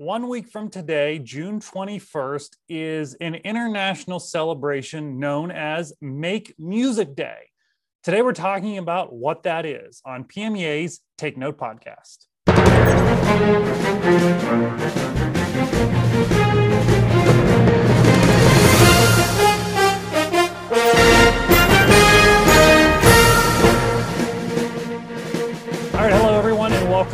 one week from today, June 21st, is an international celebration known as Make Music Day. Today, we're talking about what that is on PMEA's Take Note podcast.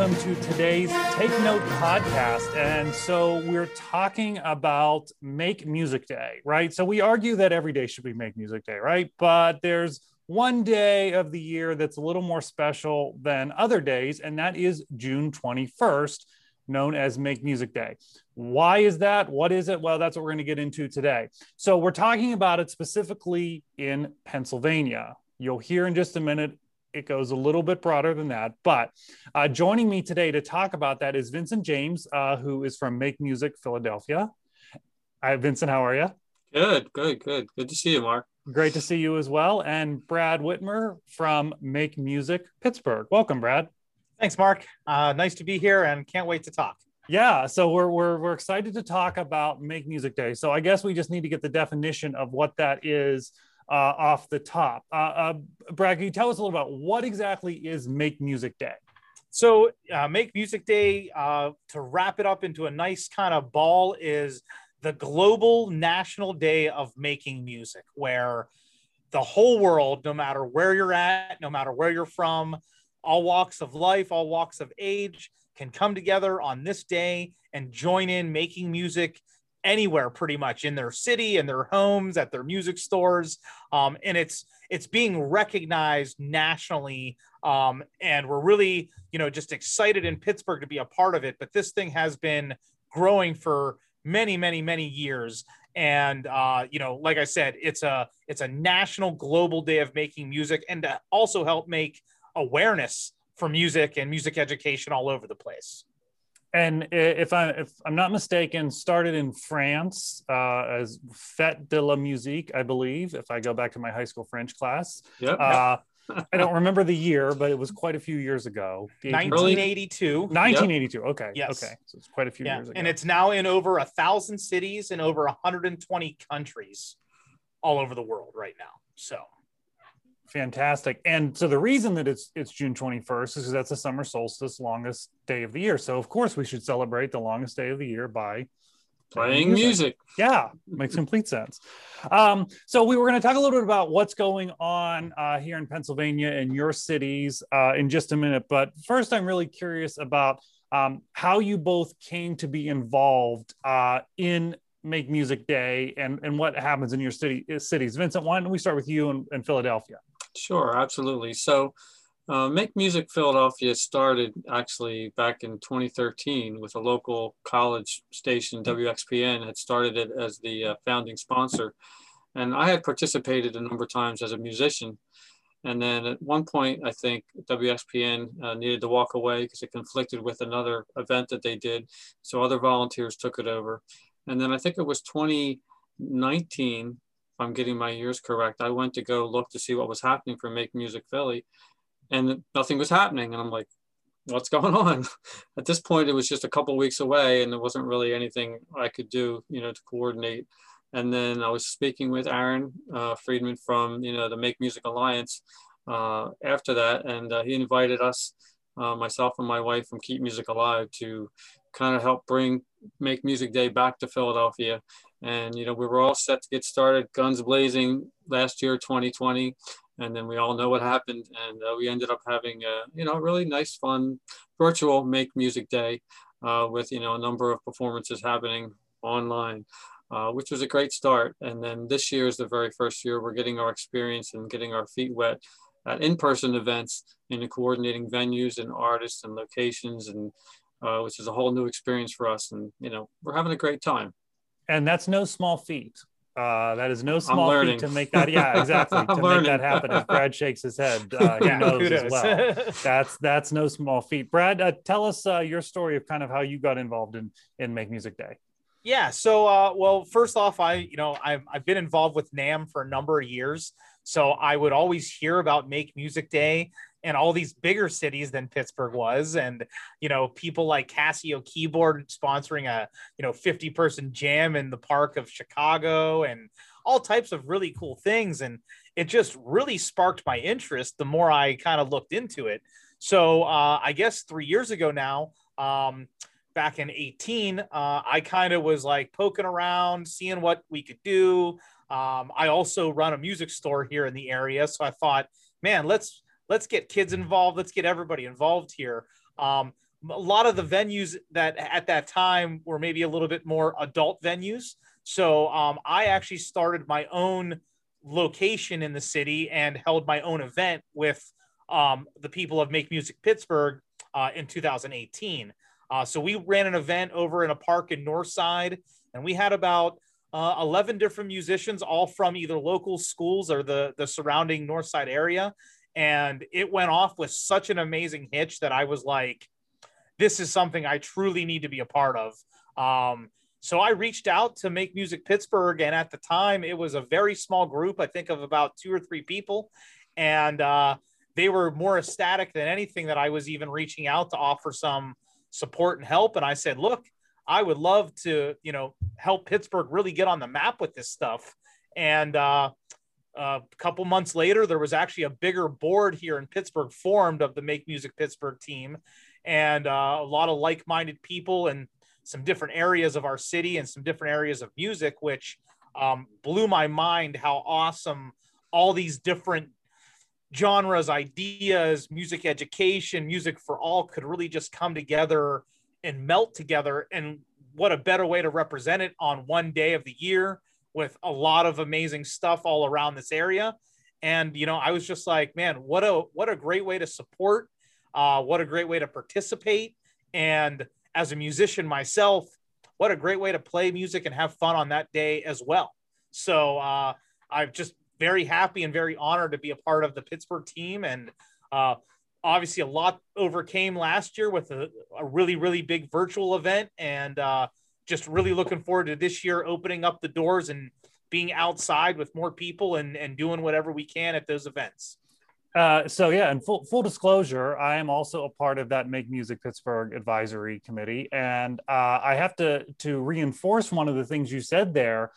Welcome to today's Take Note podcast. And so we're talking about Make Music Day, right? So we argue that every day should be Make Music Day, right? But there's one day of the year that's a little more special than other days, and that is June 21st, known as Make Music Day. Why is that? What is it? Well, that's what we're going to get into today. So we're talking about it specifically in Pennsylvania. You'll hear in just a minute it goes a little bit broader than that. But uh, joining me today to talk about that is Vincent James, uh, who is from Make Music Philadelphia. Hi, Vincent. How are you? Good, good, good. Good to see you, Mark. Great to see you as well. And Brad Whitmer from Make Music Pittsburgh. Welcome, Brad. Thanks, Mark. Uh, nice to be here and can't wait to talk. Yeah, so we're, we're we're excited to talk about Make Music Day. So I guess we just need to get the definition of what that is uh, off the top. Uh, uh, Brad, can you tell us a little about what exactly is Make Music Day? So, uh, Make Music Day, uh, to wrap it up into a nice kind of ball, is the global national day of making music, where the whole world, no matter where you're at, no matter where you're from, all walks of life, all walks of age, can come together on this day and join in making music anywhere pretty much in their city in their homes at their music stores. Um, and it's it's being recognized nationally. Um, and we're really you know just excited in pittsburgh to be a part of it. But this thing has been growing for many many many years. And uh, you know like i said it's a it's a national global day of making music and to also help make awareness for music and music education all over the place and if I if I'm not mistaken, started in France uh, as Fête de la Musique, I believe. If I go back to my high school French class, yep. Uh, I don't remember the year, but it was quite a few years ago. 1982. 1982. Yep. Okay. Yes. Okay. So it's quite a few yeah. years ago. And it's now in over a thousand cities in over 120 countries all over the world right now. So Fantastic. And so the reason that it's it's June 21st is because that's the summer solstice longest day of the year. So of course we should celebrate the longest day of the year by playing music. music. Yeah, makes complete sense. Um, so we were going to talk a little bit about what's going on uh, here in Pennsylvania and your cities uh, in just a minute. But first, I'm really curious about um, how you both came to be involved uh, in Make Music Day and, and what happens in your city cities. Vincent, why don't we start with you in, in Philadelphia? Sure, absolutely. So, uh, Make Music Philadelphia started actually back in 2013 with a local college station, WXPN, had started it as the uh, founding sponsor. And I had participated a number of times as a musician. And then at one point, I think WXPN uh, needed to walk away because it conflicted with another event that they did. So other volunteers took it over. And then I think it was 2019 I'm getting my years correct, I went to go look to see what was happening for Make Music Philly, and nothing was happening. And I'm like, what's going on? At this point, it was just a couple weeks away, and there wasn't really anything I could do, you know, to coordinate. And then I was speaking with Aaron uh, Friedman from, you know, the Make Music Alliance uh, after that, and uh, he invited us, uh, myself and my wife from Keep Music Alive, to kind of help bring Make Music Day back to Philadelphia and, you know, we were all set to get started, guns blazing last year, 2020. And then we all know what happened. And uh, we ended up having a, you know, really nice, fun virtual Make Music Day uh, with, you know, a number of performances happening online. Uh, which was a great start. And then this year is the very first year we're getting our experience and getting our feet wet at in-person events and coordinating venues and artists and locations and uh, which is a whole new experience for us. And, you know, we're having a great time and that's no small feat. Uh, that is no small feat to make that. Yeah, exactly. to learning. make that happen. As Brad shakes his head, uh, he yeah, knows as well. That's that's no small feat. Brad, uh, tell us uh, your story of kind of how you got involved in in Make Music Day. Yeah. So, uh, well, first off, I, you know, I've, I've been involved with NAMM for a number of years. So I would always hear about Make Music Day and all these bigger cities than Pittsburgh was. And, you know, people like Casio Keyboard sponsoring a, you know, 50 person jam in the park of Chicago and all types of really cool things. And it just really sparked my interest the more I kind of looked into it. So uh, I guess three years ago now, um, back in 18, uh, I kind of was like poking around, seeing what we could do. Um, I also run a music store here in the area, so I thought, man, let's let's get kids involved. Let's get everybody involved here. Um, a lot of the venues that at that time were maybe a little bit more adult venues. So um, I actually started my own location in the city and held my own event with um, the people of Make Music Pittsburgh uh, in 2018. Uh, so we ran an event over in a park in Northside, and we had about uh, 11 different musicians, all from either local schools or the, the surrounding Northside area. And it went off with such an amazing hitch that I was like, this is something I truly need to be a part of. Um, so I reached out to Make Music Pittsburgh, and at the time, it was a very small group, I think of about two or three people. And uh, they were more ecstatic than anything that I was even reaching out to offer some support and help. And I said, look, I would love to, you know, help Pittsburgh really get on the map with this stuff. And uh, a couple months later, there was actually a bigger board here in Pittsburgh formed of the Make Music Pittsburgh team, and uh, a lot of like-minded people and some different areas of our city and some different areas of music, which um, blew my mind how awesome all these different genres, ideas, music education, music for all could really just come together and melt together. And what a better way to represent it on one day of the year with a lot of amazing stuff all around this area. And you know, I was just like, man, what a what a great way to support, uh, what a great way to participate. And as a musician myself, what a great way to play music and have fun on that day as well. So uh, I'm just very happy and very honored to be a part of the Pittsburgh team. And uh, obviously, a lot overcame last year with a, a really, really big virtual event. And uh, just really looking forward to this year opening up the doors and being outside with more people and, and doing whatever we can at those events. Uh, so yeah, and full full disclosure, I am also a part of that Make Music Pittsburgh advisory committee, and uh, I have to to reinforce one of the things you said there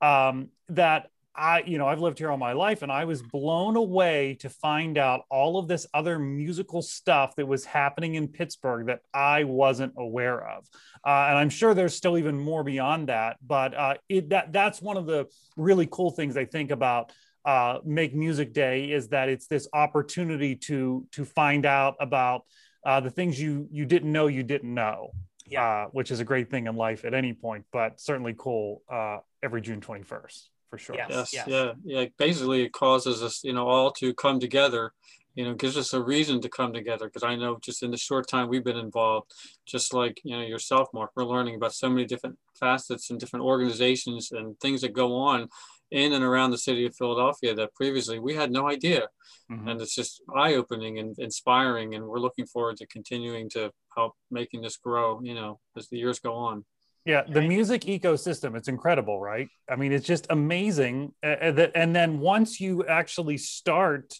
um, that I, you know, I've lived here all my life and I was blown away to find out all of this other musical stuff that was happening in Pittsburgh that I wasn't aware of. Uh, and I'm sure there's still even more beyond that, but uh, it, that that's one of the really cool things I think about uh, Make Music Day is that it's this opportunity to to find out about uh, the things you you didn't know you didn't know. Yeah, uh, which is a great thing in life at any point, but certainly cool uh, every June 21st for sure. Yes, yes, yes, yeah, yeah. Basically, it causes us, you know, all to come together. You know, gives us a reason to come together. Because I know, just in the short time we've been involved, just like you know yourself, Mark, we're learning about so many different facets and different organizations and things that go on in and around the city of Philadelphia that previously we had no idea. Mm-hmm. And it's just eye opening and inspiring. And we're looking forward to continuing to help making this grow, you know, as the years go on. Yeah, the music ecosystem, it's incredible, right? I mean, it's just amazing. Uh, that, and then once you actually start,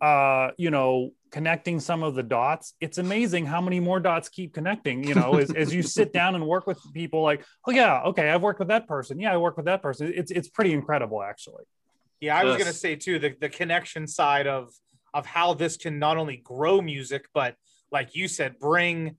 uh, you know, connecting some of the dots, it's amazing how many more dots keep connecting, you know, as, as you sit down and work with people like, oh yeah, okay, I've worked with that person. Yeah, I work with that person. It's, it's pretty incredible actually. Yeah, I was going to say too, the, the connection side of, of how this can not only grow music, but like you said, bring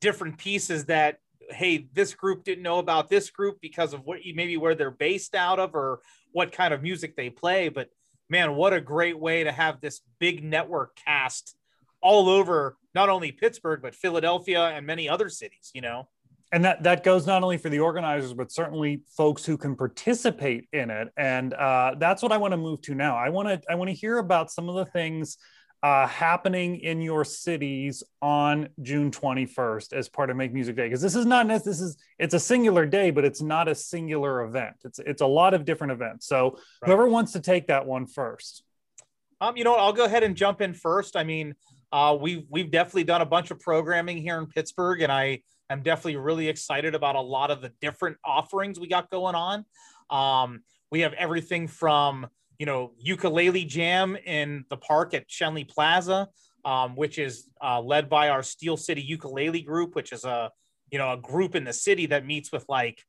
different pieces that hey, this group didn't know about this group because of what you maybe where they're based out of or what kind of music they play. But man, what a great way to have this big network cast all over not only Pittsburgh but Philadelphia and many other cities. You know. And that, that goes not only for the organizers, but certainly folks who can participate in it. And uh, that's what I want to move to now. I want to I want to hear about some of the things uh, happening in your cities on June 21st as part of Make Music Day? Because this is not this is it's a singular day, but it's not a singular event. It's it's a lot of different events. So right. whoever wants to take that one first. Um, you know what? I'll go ahead and jump in first. I mean, uh, we've we've definitely done a bunch of programming here in Pittsburgh, and I I'm definitely really excited about a lot of the different offerings we got going on. Um, we have everything from you know ukulele jam in the park at Schenley Plaza, um, which is uh, led by our Steel City Ukulele Group, which is a you know a group in the city that meets with like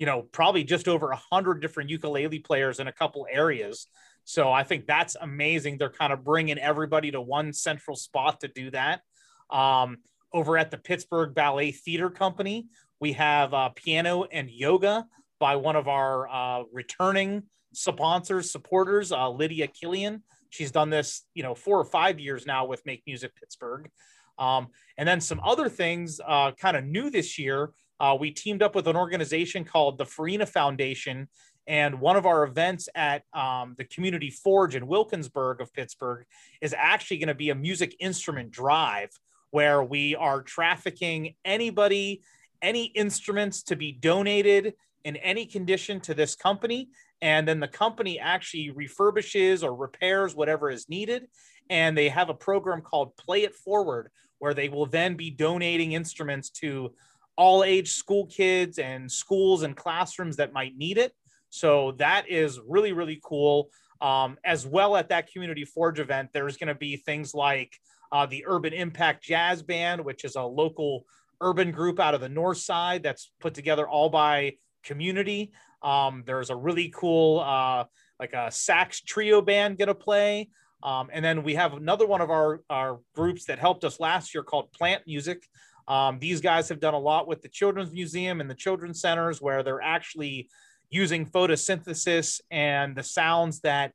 you know probably just over a hundred different ukulele players in a couple areas. So I think that's amazing. They're kind of bringing everybody to one central spot to do that. Um, over at the Pittsburgh Ballet Theater Company, we have uh, piano and yoga by one of our uh, returning sponsors, supporters, uh, Lydia Killian. She's done this, you know, four or five years now with Make Music Pittsburgh. Um, and then some other things uh, kind of new this year. Uh, we teamed up with an organization called the Farina Foundation. And one of our events at um, the Community Forge in Wilkinsburg of Pittsburgh is actually going to be a music instrument drive where we are trafficking anybody, any instruments to be donated in any condition to this company. And then the company actually refurbishes or repairs whatever is needed. And they have a program called Play It Forward, where they will then be donating instruments to all age school kids and schools and classrooms that might need it. So that is really, really cool. Um, as well at that Community Forge event, there's going to be things like uh, the Urban Impact Jazz Band, which is a local urban group out of the north side that's put together all by community. Um, there's a really cool uh, like a sax trio band gonna play. Um, and then we have another one of our, our groups that helped us last year called Plant Music. Um, these guys have done a lot with the Children's Museum and the Children's Centers where they're actually using photosynthesis and the sounds that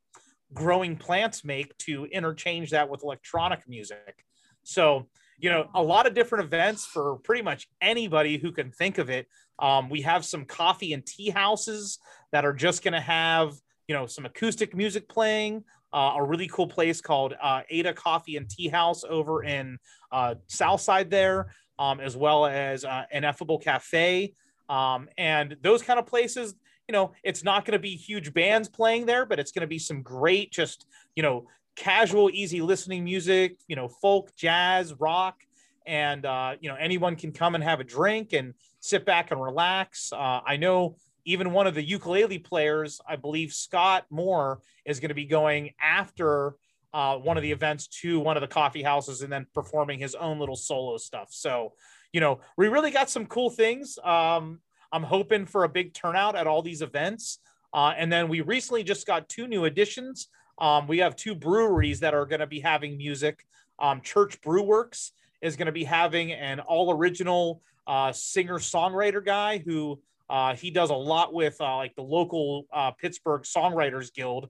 growing plants make to interchange that with electronic music. So, you know, a lot of different events for pretty much anybody who can think of it. Um, we have some coffee and tea houses that are just going to have, you know, some acoustic music playing. Uh, a really cool place called uh, Ada Coffee and Tea House over in uh, Southside there, um, as well as uh, Ineffable Cafe. Um, and those kind of places, you know, it's not going to be huge bands playing there, but it's going to be some great, just, you know, casual, easy listening music, you know, folk, jazz, rock. And, uh, you know, anyone can come and have a drink and sit back and relax. Uh, I know even one of the ukulele players, I believe Scott Moore, is going to be going after uh, one of the events to one of the coffee houses and then performing his own little solo stuff. So, you know, we really got some cool things. Um, I'm hoping for a big turnout at all these events. Uh, and then we recently just got two new additions. Um, we have two breweries that are going to be having music. Um, Church Brewworks is going to be having an all original uh, singer songwriter guy who uh, he does a lot with uh, like the local uh, Pittsburgh Songwriters Guild.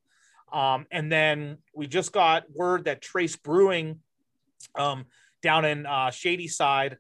Um, and then we just got word that Trace Brewing um, down in uh, Shady Side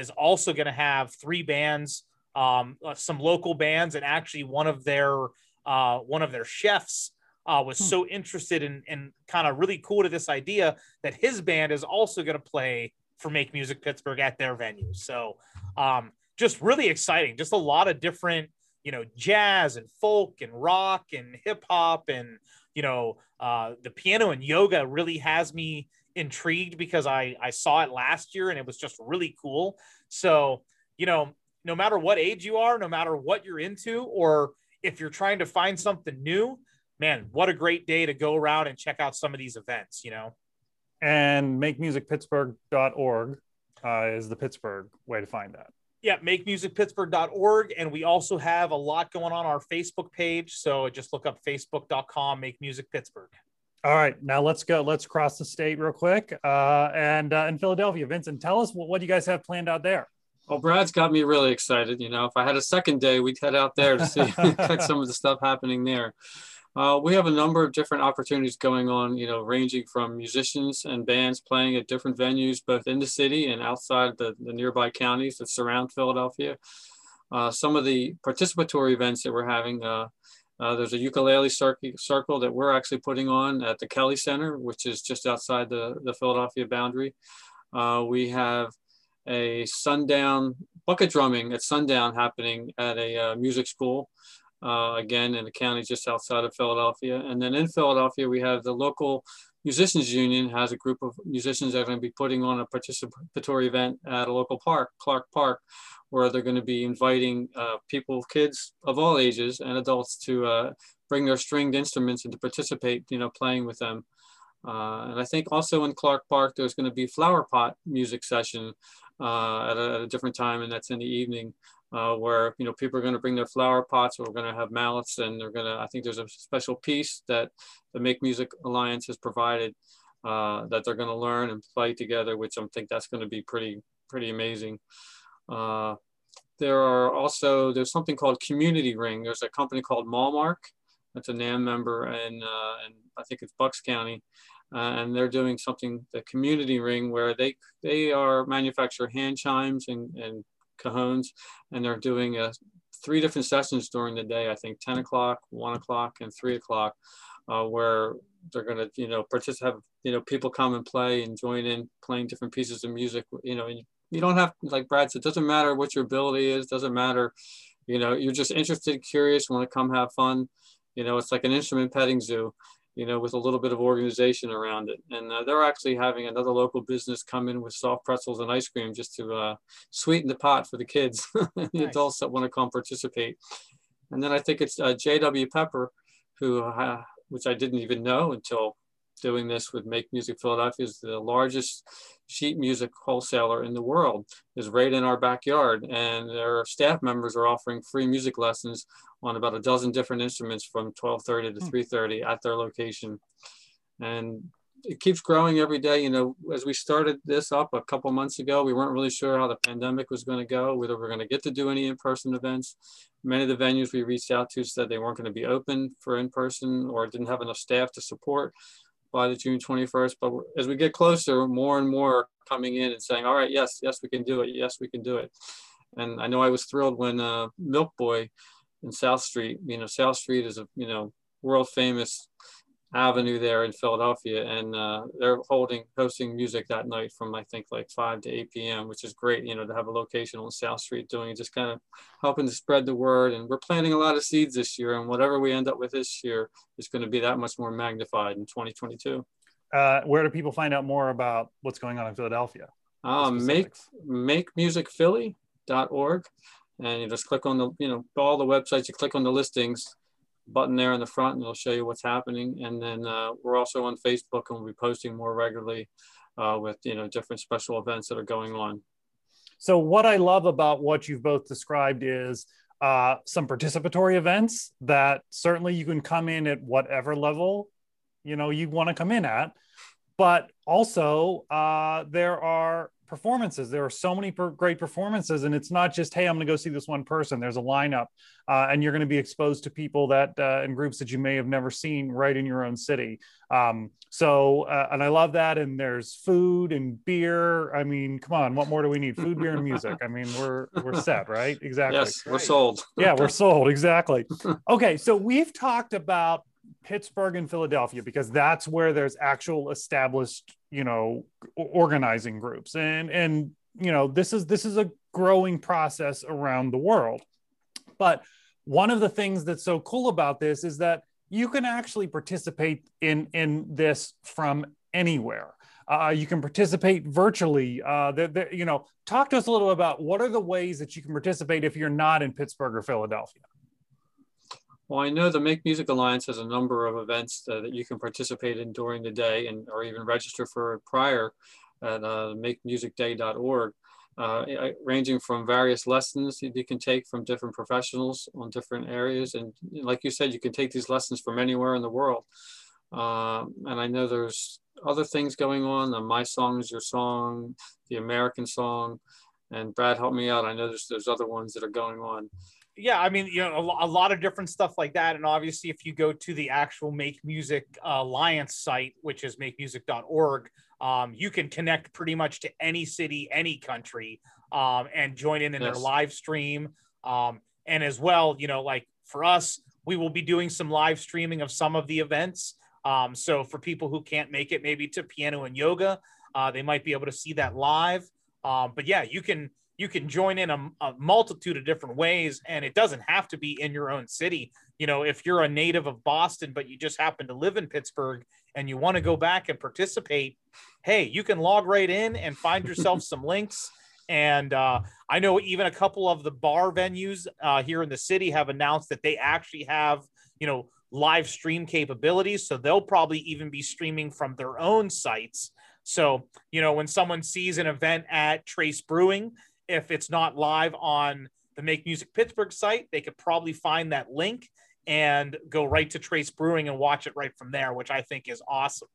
is also going to have three bands um, uh, some local bands, and actually one of their uh, one of their chefs uh, was hmm. so interested in and kind of really cool to this idea that his band is also going to play for Make Music Pittsburgh at their venue. So um, just really exciting. Just a lot of different, you know, jazz and folk and rock and hip hop and you know uh, the piano and yoga really has me intrigued because I I saw it last year and it was just really cool. So you know no matter what age you are, no matter what you're into, or if you're trying to find something new, man, what a great day to go around and check out some of these events, you know? And makemusicpittsburgh.org uh, is the Pittsburgh way to find that. Yeah, makemusicpittsburgh.org. And we also have a lot going on our Facebook page. So just look up facebook.com, Make Music Pittsburgh. All right, now let's go. Let's cross the state real quick. Uh, and uh, in Philadelphia, Vincent, tell us what, what do you guys have planned out there? Well, Brad's got me really excited. You know, if I had a second day, we'd head out there to see check some of the stuff happening there. Uh, we have a number of different opportunities going on, you know, ranging from musicians and bands playing at different venues, both in the city and outside the, the nearby counties that surround Philadelphia. Uh, some of the participatory events that we're having, uh, uh there's a ukulele circle that we're actually putting on at the Kelly Center, which is just outside the, the Philadelphia boundary. Uh, we have a sundown bucket drumming at sundown happening at a uh, music school, uh, again in a county just outside of Philadelphia. And then in Philadelphia, we have the local Musicians Union has a group of musicians that are going to be putting on a participatory event at a local park, Clark Park, where they're going to be inviting uh, people, kids of all ages and adults to uh, bring their stringed instruments and to participate, you know, playing with them. Uh, and I think also in Clark Park, there's going to be flower pot music session uh, at a, at, a, different time, and that's in the evening, uh, where you know people are going to bring their flower pots. We're going to have mallets, and they're going to. I think there's a special piece that the Make Music Alliance has provided uh, that they're going to learn and play together, which I think that's going to be pretty pretty amazing. Uh, there are also there's something called Community Ring. There's a company called Malmark that's a NAMM member, and uh, and I think it's Bucks County, uh, and they're doing something the Community Ring where they they are manufacture hand chimes and and cajones, and they're doing a, three different sessions during the day. I think 10 o'clock, one o'clock, and three o'clock, uh, where they're going to you know participate. Have you know people come and play and join in playing different pieces of music. You know, you don't have like Brad said. It doesn't matter what your ability is. Doesn't matter. You know, you're just interested, curious, want to come have fun you know, it's like an instrument petting zoo, you know, with a little bit of organization around it. And uh, they're actually having another local business come in with soft pretzels and ice cream just to uh, sweeten the pot for the kids, and the nice. adults that want to come participate. And then I think it's uh, J.W. Pepper, who, uh, which I didn't even know until doing this with Make Music Philadelphia is the largest sheet music wholesaler in the world. Is right in our backyard and their staff members are offering free music lessons on about a dozen different instruments from 1230 to 330 hmm. at their location. And it keeps growing every day. You know as we started this up a couple months ago we weren't really sure how the pandemic was going to go whether we're going to get to do any in-person events. Many of the venues we reached out to said they weren't going to be open for in-person or didn't have enough staff to support by the June 21st. But as we get closer, more and more coming in and saying, all right, yes, yes, we can do it. Yes, we can do it. And I know I was thrilled when uh, Milk Boy in South Street, you know, South Street is a, you know, world famous avenue there in Philadelphia, and uh, they're holding hosting music that night from I think like 5 to 8 p.m., which is great. You know, to have a location on South Street doing it, just kind of helping to spread the word. And we're planting a lot of seeds this year, and whatever we end up with this year is going to be that much more magnified in 2022. Uh, where do people find out more about what's going on in Philadelphia? Um, make makemusicphilly.org, and you just click on the you know all the websites. You click on the listings button there in the front and it'll show you what's happening. And then uh, we're also on Facebook and we'll be posting more regularly uh, with, you know, different special events that are going on. So what I love about what you've both described is uh, some participatory events that certainly you can come in at whatever level, you know, you want to come in at, but also uh, there are performances. There are so many per- great performances, and it's not just hey, I'm going to go see this one person. There's a lineup, uh, and you're going to be exposed to people that uh, and groups that you may have never seen right in your own city. Um, so, uh, and I love that. And there's food and beer. I mean, come on, what more do we need? Food, beer, and music. I mean, we're we're set, right? Exactly. Yes, we're sold. yeah, we're sold. Exactly. Okay, so we've talked about Pittsburgh and Philadelphia because that's where there's actual established, you know, organizing groups. And and you know, this is this is a growing process around the world. But one of the things that's so cool about this is that you can actually participate in in this from anywhere. Uh, you can participate virtually. Uh, you know, talk to us a little about what are the ways that you can participate if you're not in Pittsburgh or Philadelphia. Well, I know the Make Music Alliance has a number of events uh, that you can participate in during the day and or even register for prior at uh, makemusicday.org, uh, ranging from various lessons that you can take from different professionals on different areas. And like you said, you can take these lessons from anywhere in the world. Um, and I know there's other things going on, the My Song is Your Song, the American Song, and Brad, help me out. I know there's, there's other ones that are going on yeah i mean you know a, a, lot of different stuff like that and obviously if you go to the actual make music alliance site which is makemusic.org um, you can connect pretty much to any city any country um, and join in in yes. their live stream um, and as well you know like for us we will be doing some live streaming of some of the events um, so for people who can't make it maybe to piano and yoga uh, they might be able to see that live um, but yeah you can you can join in a, a, multitude of different ways and it doesn't have to be in your own city. You know if you're a native of boston but you just happen to live in pittsburgh and you want to go back and participate hey you can log right in and find yourself some links. And uh, i know even a couple of the bar venues uh, here in the city have announced that they actually have you know live stream capabilities so they'll probably even be streaming from their own sites. So you know when someone sees an event at trace brewing if it's not live on the Make Music Pittsburgh site, they could probably find that link and go right to Trace Brewing and watch it right from there, which I think is awesome.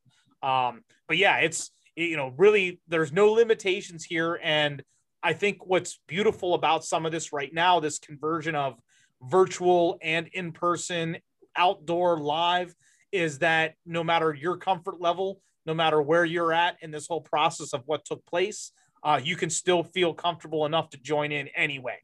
Um, but yeah, it's you know really there's no limitations here, and I think what's beautiful about some of this right now, this conversion of virtual and in person, outdoor, live, is that no matter your comfort level, no matter where you're at in this whole process of what took place, uh, you can still feel comfortable enough to join in anyway.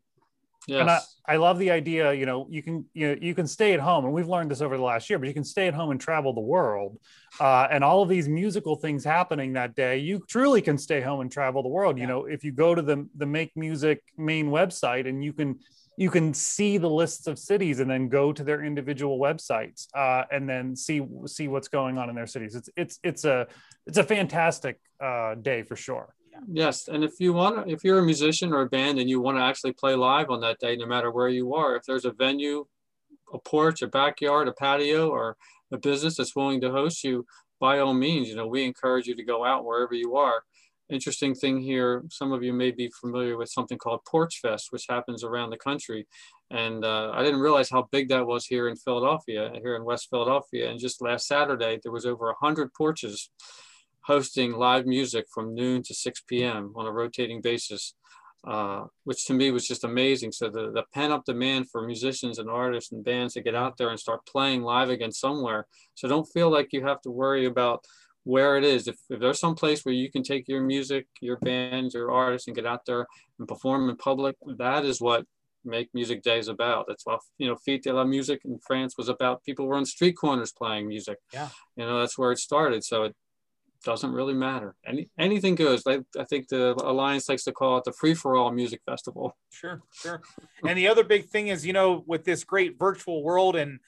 Yes. And I, I love the idea, you know, you can you know, you can stay at home, and we've learned this over the last year, but you can stay at home and travel the world. Uh, and all of these musical things happening that day, you truly can stay home and travel the world. Yeah. You know, if you go to the the Make Music main website and you can you can see the lists of cities and then go to their individual websites uh, and then see see what's going on in their cities. It's it's it's a it's a fantastic uh, day for sure. Yes, and if you want, if you're a musician or a band and you want to actually play live on that day, no matter where you are, if there's a venue, a porch, a backyard, a patio, or a business that's willing to host you, by all means, you know, we encourage you to go out wherever you are. Interesting thing here, some of you may be familiar with something called Porch Fest, which happens around the country. And uh, I didn't realize how big that was here in Philadelphia, here in West Philadelphia. And just last Saturday, there was over 100 porches hosting live music from noon to 6 p.m. on a rotating basis, uh, which to me was just amazing. So the, the pent up demand for musicians and artists and bands to get out there and start playing live again somewhere. So don't feel like you have to worry about where it is. If, if there's some place where you can take your music, your bands, your artists and get out there and perform in public, that is what Make Music Day is about. That's what, you know, Fête de la Musique in France was about. People were on street corners playing music. Yeah. You know, that's where it started. So it, doesn't really matter. Any anything goes. I, I think the alliance likes to call it the free for all music festival. Sure, sure. and the other big thing is, you know, with this great virtual world and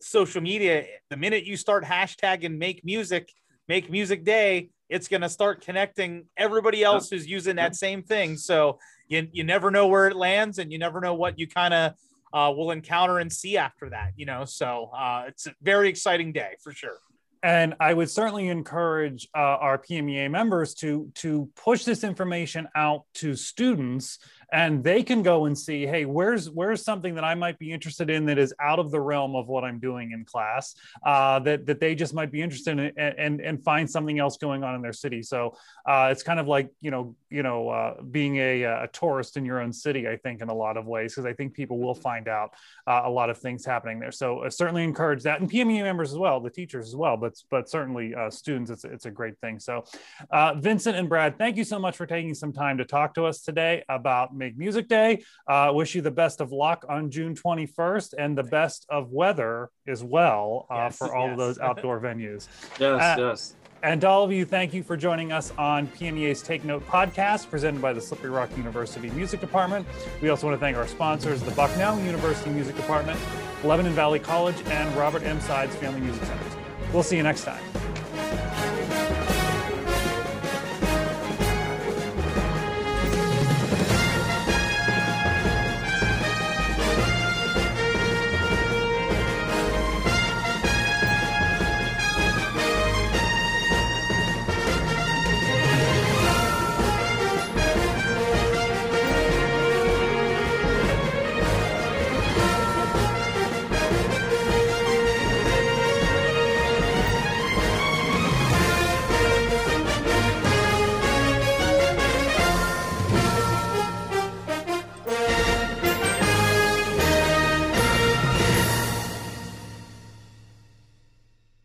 social media, the minute you start hashtagging make music, make music day, it's going to start connecting everybody else who's using that same thing. So you, you never know where it lands and you never know what you kind of uh, will encounter and see after that, you know? So uh, it's a very exciting day for sure and I would certainly encourage uh, our PMEA members to to push this information out to students and they can go and see hey where's where's something that i might be interested in that is out of the realm of what i'm doing in class uh, that that they just might be interested in and and, and find something else going on in their city. So uh, it's kind of like you know you know uh, being a, a tourist in your own city i think in a lot of ways because i think people will find out uh, a lot of things happening there. So uh, certainly encourage that and pme members as well the teachers as well but but certainly uh, students it's, it's a great thing. So vincent and brad thank you so much for taking some time to talk to us today about Make Music Day. Uh, wish you the best of luck on June 21st and the best of weather as well uh, yes, for all yes. of those outdoor venues. Yes, uh, yes. And to all of you, thank you for joining us on PMEA's Take Note podcast, presented by the Slippery Rock University Music Department. We also want to thank our sponsors, the Bucknell University Music Department, Lebanon Valley College, and Robert M. Sides Family Music Centers. We'll see you next time.